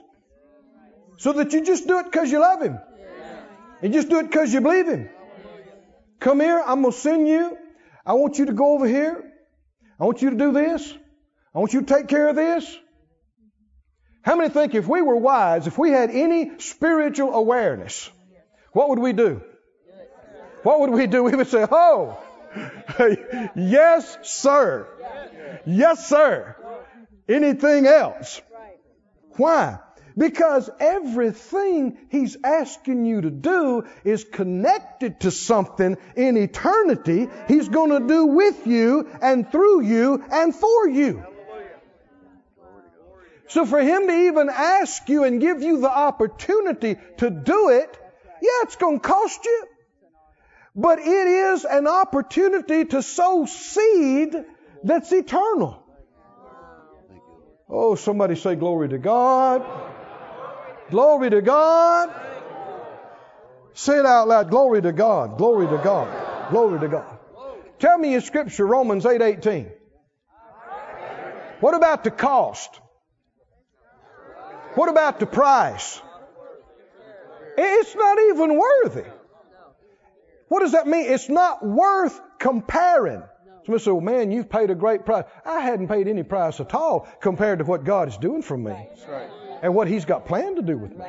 Speaker 1: So that you just do it because you love him. And just do it because you believe him. Come here, I'm going to send you. I want you to go over here. I want you to do this. I want you to take care of this. How many think if we were wise, if we had any spiritual awareness, what would we do? What would we do? We would say, Oh, yes, sir. Yes, sir. Anything else? Why? Because everything he's asking you to do is connected to something in eternity he's going to do with you and through you and for you. So for him to even ask you and give you the opportunity to do it, yeah, it's going to cost you. But it is an opportunity to sow seed that's eternal. Oh, somebody say glory to God. Glory to God. Say it out loud. Glory to God. Glory to God. Glory to God. Tell me in scripture, Romans 8 18. What about the cost? What about the price? It's not even worthy. What does that mean? It's not worth comparing. Somebody say, well, man, you've paid a great price. I hadn't paid any price at all compared to what God is doing for me
Speaker 3: right.
Speaker 1: And what He's got planned to do with me.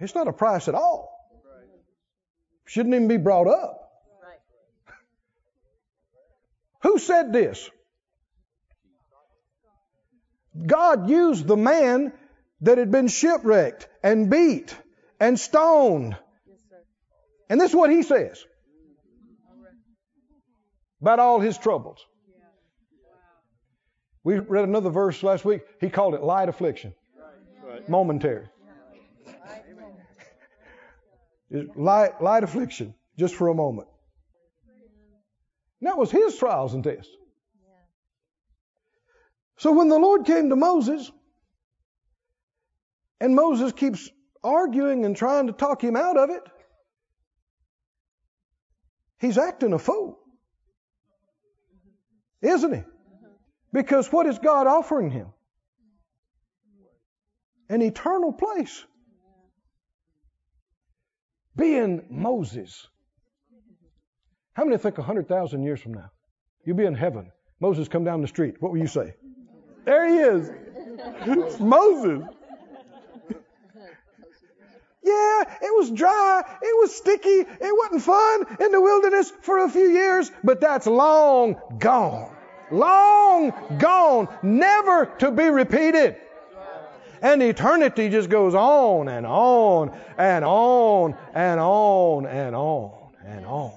Speaker 1: It's not a price at all. Shouldn't even be brought up. Who said this? God used the man that had been shipwrecked and beat and stoned. And this is what he says about all his troubles. We read another verse last week. He called it light affliction, momentary. light, light affliction, just for a moment. And that was his trials and tests. So when the Lord came to Moses, and Moses keeps arguing and trying to talk him out of it, he's acting a fool. Isn't he? Because what is God offering him? An eternal place. Being Moses. How many think 100,000 years from now, you'll be in heaven? Moses come down the street. What will you say? There he is. Moses. Yeah, it was dry, it was sticky, it wasn't fun in the wilderness for a few years, but that's long gone. Long gone, never to be repeated. And eternity just goes on and on and on and on and on and on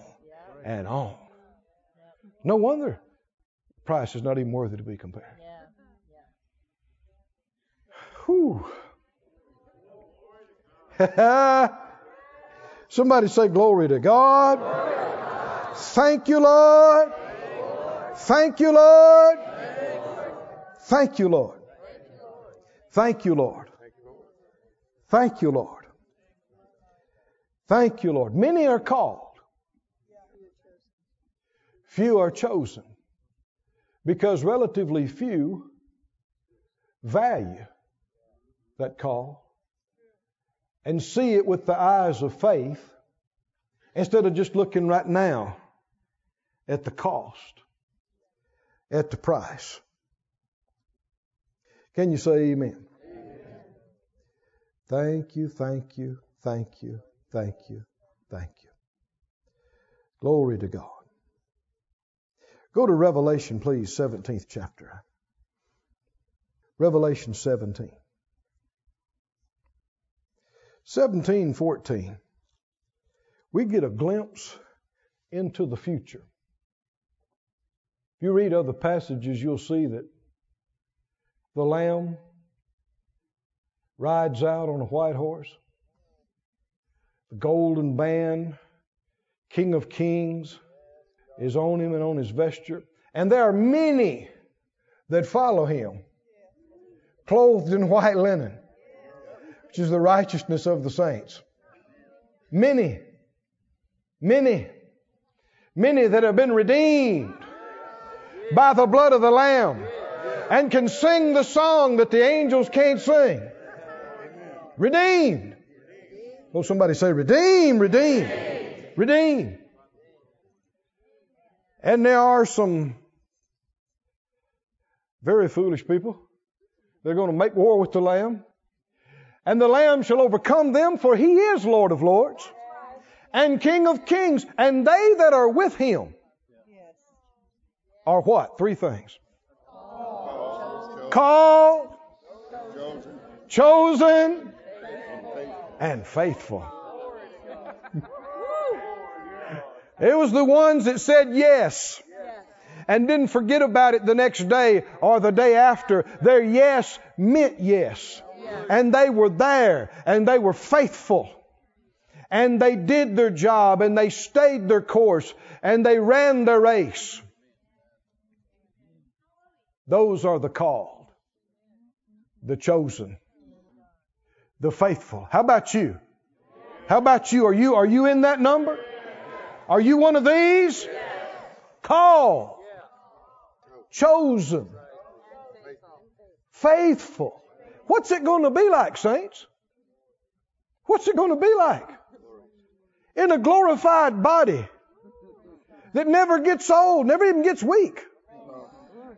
Speaker 1: and on. No wonder price is not even worthy to be compared. Whew. Somebody say glory to God. Thank you, Lord. Thank you, Lord. Thank you, Lord. Thank you, Lord. Thank you, Lord. Thank you, Lord. Many are called, few are chosen, because relatively few value that call and see it with the eyes of faith instead of just looking right now at the cost, at the price. Can you say amen? amen? Thank you, thank you, thank you, thank you, thank you. Glory to God. Go to Revelation, please, 17th chapter. Revelation 17. 1714, we get a glimpse into the future. If you read other passages, you'll see that the Lamb rides out on a white horse, the golden band, King of Kings, is on him and on his vesture. And there are many that follow him, clothed in white linen which is the righteousness of the saints. Many, many, many that have been redeemed by the blood of the Lamb and can sing the song that the angels can't sing. Redeemed. Oh, somebody say, redeem, redeem, redeem. And there are some very foolish people. They're going to make war with the Lamb. And the Lamb shall overcome them, for he is Lord of lords and King of kings. And they that are with him are what? Three things. Called, chosen, and faithful. It was the ones that said yes and didn't forget about it the next day or the day after. Their yes meant yes. And they were there and they were faithful. And they did their job and they stayed their course and they ran their race. Those are the called, the chosen, the faithful. How about you? How about you? Are you are you in that number? Are you one of these? Called, chosen, faithful. What's it going to be like, saints? What's it going to be like? In a glorified body that never gets old, never even gets weak,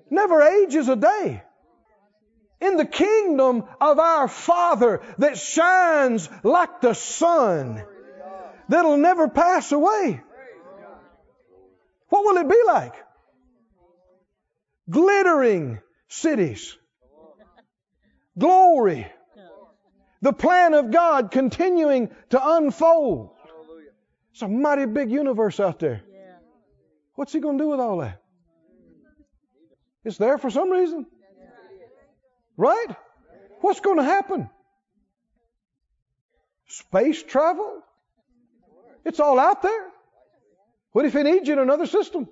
Speaker 1: never ages a day. In the kingdom of our Father that shines like the sun, that'll never pass away. What will it be like? Glittering cities Glory. The plan of God continuing to unfold. It's a mighty big universe out there. What's he going to do with all that? It's there for some reason. Right? What's going to happen? Space travel? It's all out there. What if it needs you in another system?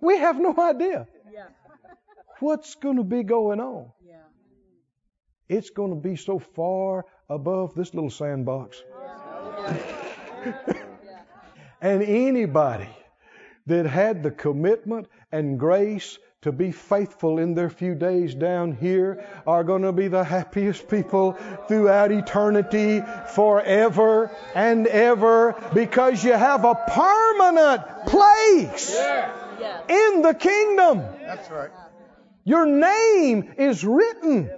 Speaker 1: We have no idea what's going to be going on? It's going to be so far above this little sandbox. And anybody that had the commitment and grace to be faithful in their few days down here are going to be the happiest people throughout eternity forever and ever because you have a permanent place in the kingdom.
Speaker 3: That's right.
Speaker 1: Your name is written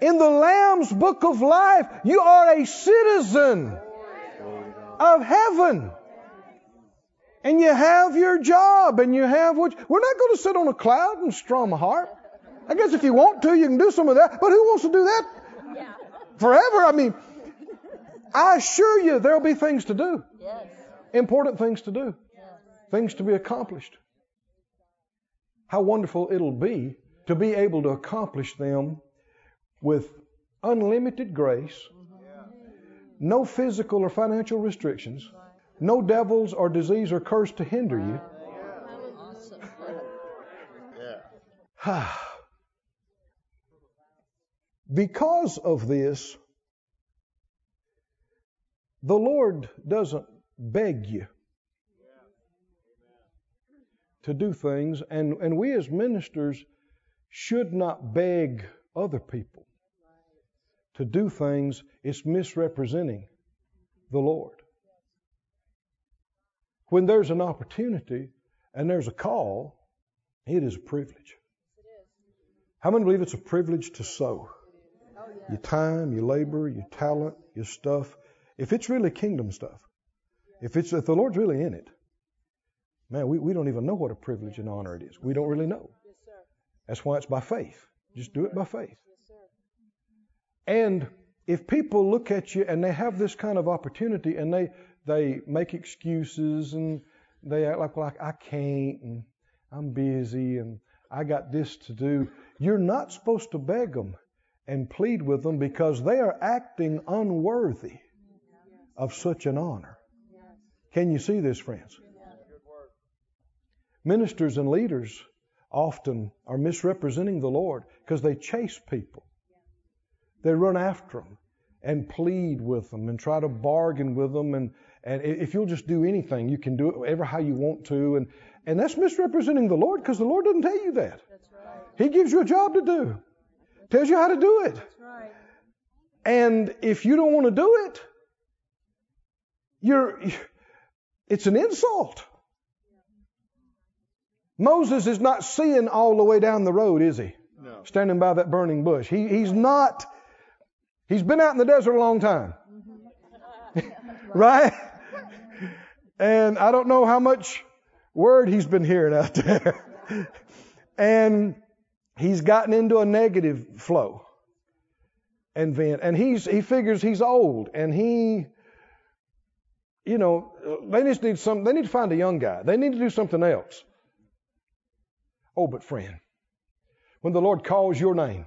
Speaker 1: in the Lamb's book of life. You are a citizen of heaven. And you have your job and you have what we're not going to sit on a cloud and strum a harp. I guess if you want to, you can do some of that, but who wants to do that
Speaker 2: Yeah.
Speaker 1: forever? I mean, I assure you there'll be things to do,
Speaker 2: Yes.
Speaker 1: important things to do,
Speaker 2: Yes.
Speaker 1: things to be accomplished. How wonderful it'll be to be able to accomplish them with unlimited grace, mm-hmm. no physical or financial restrictions, no devils or disease or curse to hinder you. Because of this, the Lord doesn't beg you to do things, and, and we as ministers should not beg other people to do things. It's misrepresenting the Lord. When there's an opportunity and there's a call, it is a privilege. How many believe it's a privilege to sow? Your time, your labor, your talent, your stuff. If it's really kingdom stuff, if it's if the Lord's really in it, man, we, we don't even know what a privilege and honor it is. We don't really know. That's why it's by faith. Just do it by faith. And if people look at you and they have this kind of opportunity and they they make excuses and they act like like I can't and I'm busy and I got this to do, you're not supposed to beg them and plead with them because they are acting unworthy of such an honor. Can you see this, friends? Ministers and leaders often are misrepresenting the Lord because they chase people. They run after them and plead with them and try to bargain with them. And, and if you'll just do anything, you can do it ever how you want to. And, and that's misrepresenting the Lord because the Lord doesn't tell you that.
Speaker 2: That's right.
Speaker 1: He gives you a job to do, tells you how to do it.
Speaker 2: Right.
Speaker 1: And if you don't want to do it, you're, it's an insult. Moses is not seeing all the way down the road, is he?
Speaker 3: No.
Speaker 1: Standing by that burning bush. He, he's not, he's been out in the desert a long time. Mm-hmm. right? And I don't know how much word he's been hearing out there. and he's gotten into a negative flow and vent. And he's he figures he's old and he you know, they just need some they need to find a young guy. They need to do something else. Oh, but friend, when the Lord calls your name.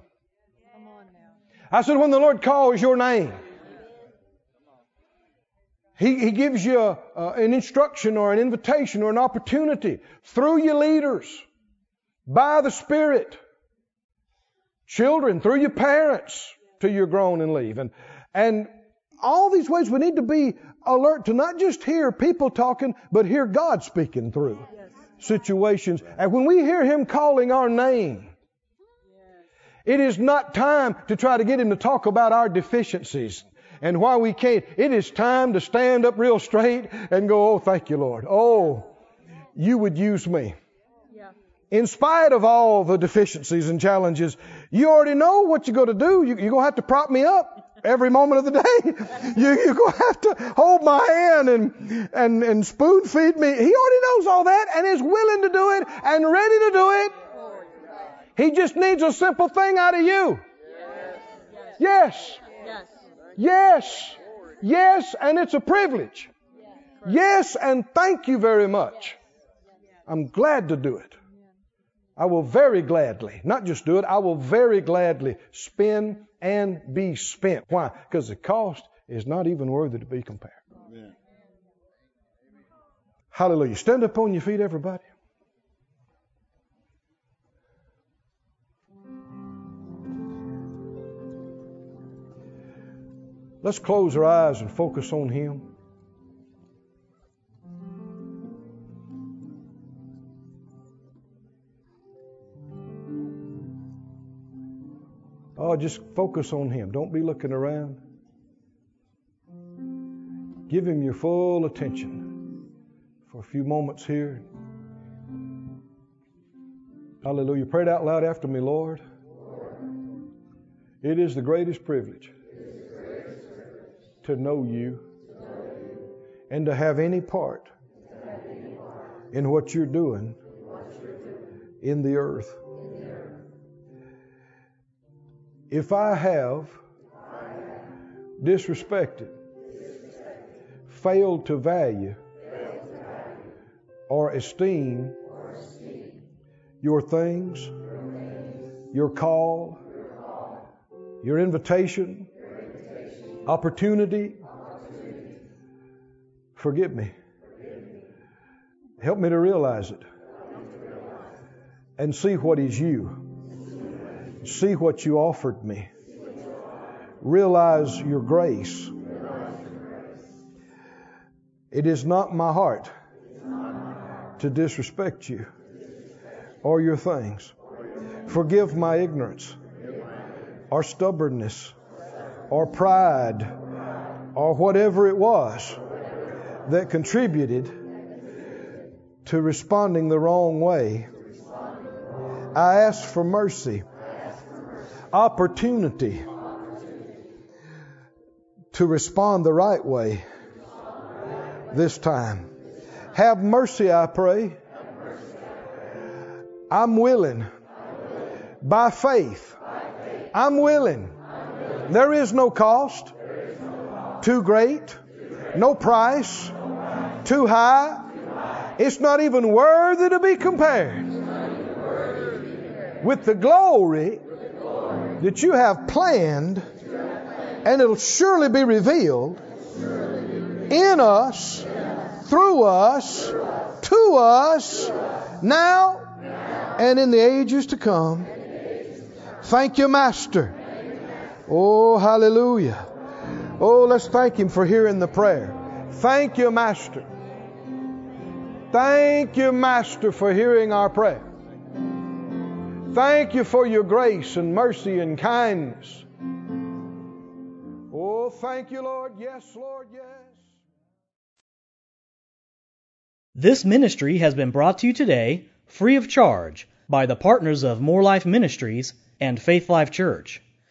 Speaker 2: Come on now.
Speaker 1: I said when the Lord calls your name. He, he gives you a, uh, an instruction or an invitation or an opportunity through your leaders, by the Spirit, children, through your parents, till you're grown and leave. And, and all these ways we need to be alert to not just hear people talking, but hear God speaking through situations. And when we hear Him calling our name, it is not time to try to get Him to talk about our deficiencies and why we can't. It is time to stand up real straight and go, Oh, thank you, Lord. Oh, you would use me. In spite of all the deficiencies and challenges, you already know what you're going to do. You, you're going to have to prop me up every moment of the day. You, you're going to have to hold my hand and, and, and spoon feed me. He already knows all that and is willing to do it and ready to do it. He just needs a simple thing out of you. Yes.
Speaker 2: Yes.
Speaker 1: Yes. Yes, and it's a privilege. Yes, and thank you very much. I'm glad to do it. I will very gladly, not just do it, I will very gladly spend and be spent. Why? Because the cost is not even worthy to be compared.
Speaker 3: Amen.
Speaker 1: Hallelujah. Stand up on your feet, everybody. Let's close our eyes and focus on Him. Oh, just focus on Him. Don't be looking around. Give Him your full attention for a few moments here. Hallelujah. Pray it out loud after me, Lord. It is the greatest privilege to know you and to have any part in what you're doing in the earth. If I have disrespected, failed to value, or esteem your things, your call, your invitation, opportunity, forgive me. Help me to realize it and see what is you. See what you offered me. Realize your grace. It is not my heart to disrespect you or your things. Forgive my ignorance or stubbornness or pride or whatever it was that contributed to responding the wrong way. I ask for mercy, opportunity to respond the right way this time. Have mercy, I pray. I'm willing by faith. I'm willing. There is no cost too great, no price too high. It's not even worthy to be compared with the glory that you have planned, and it'll surely be revealed in us, through us, to us, now and in the ages to come. Thank you, Master. Oh, hallelujah. Oh, let's thank Him for hearing the prayer. Thank you, Master. Thank you, Master, for hearing our prayer. Thank you for your grace and mercy and kindness. Oh, thank you, Lord. Yes, Lord, yes.
Speaker 4: This ministry has been brought to you today free of charge by the partners of Moore Life Ministries and Faith Life Church.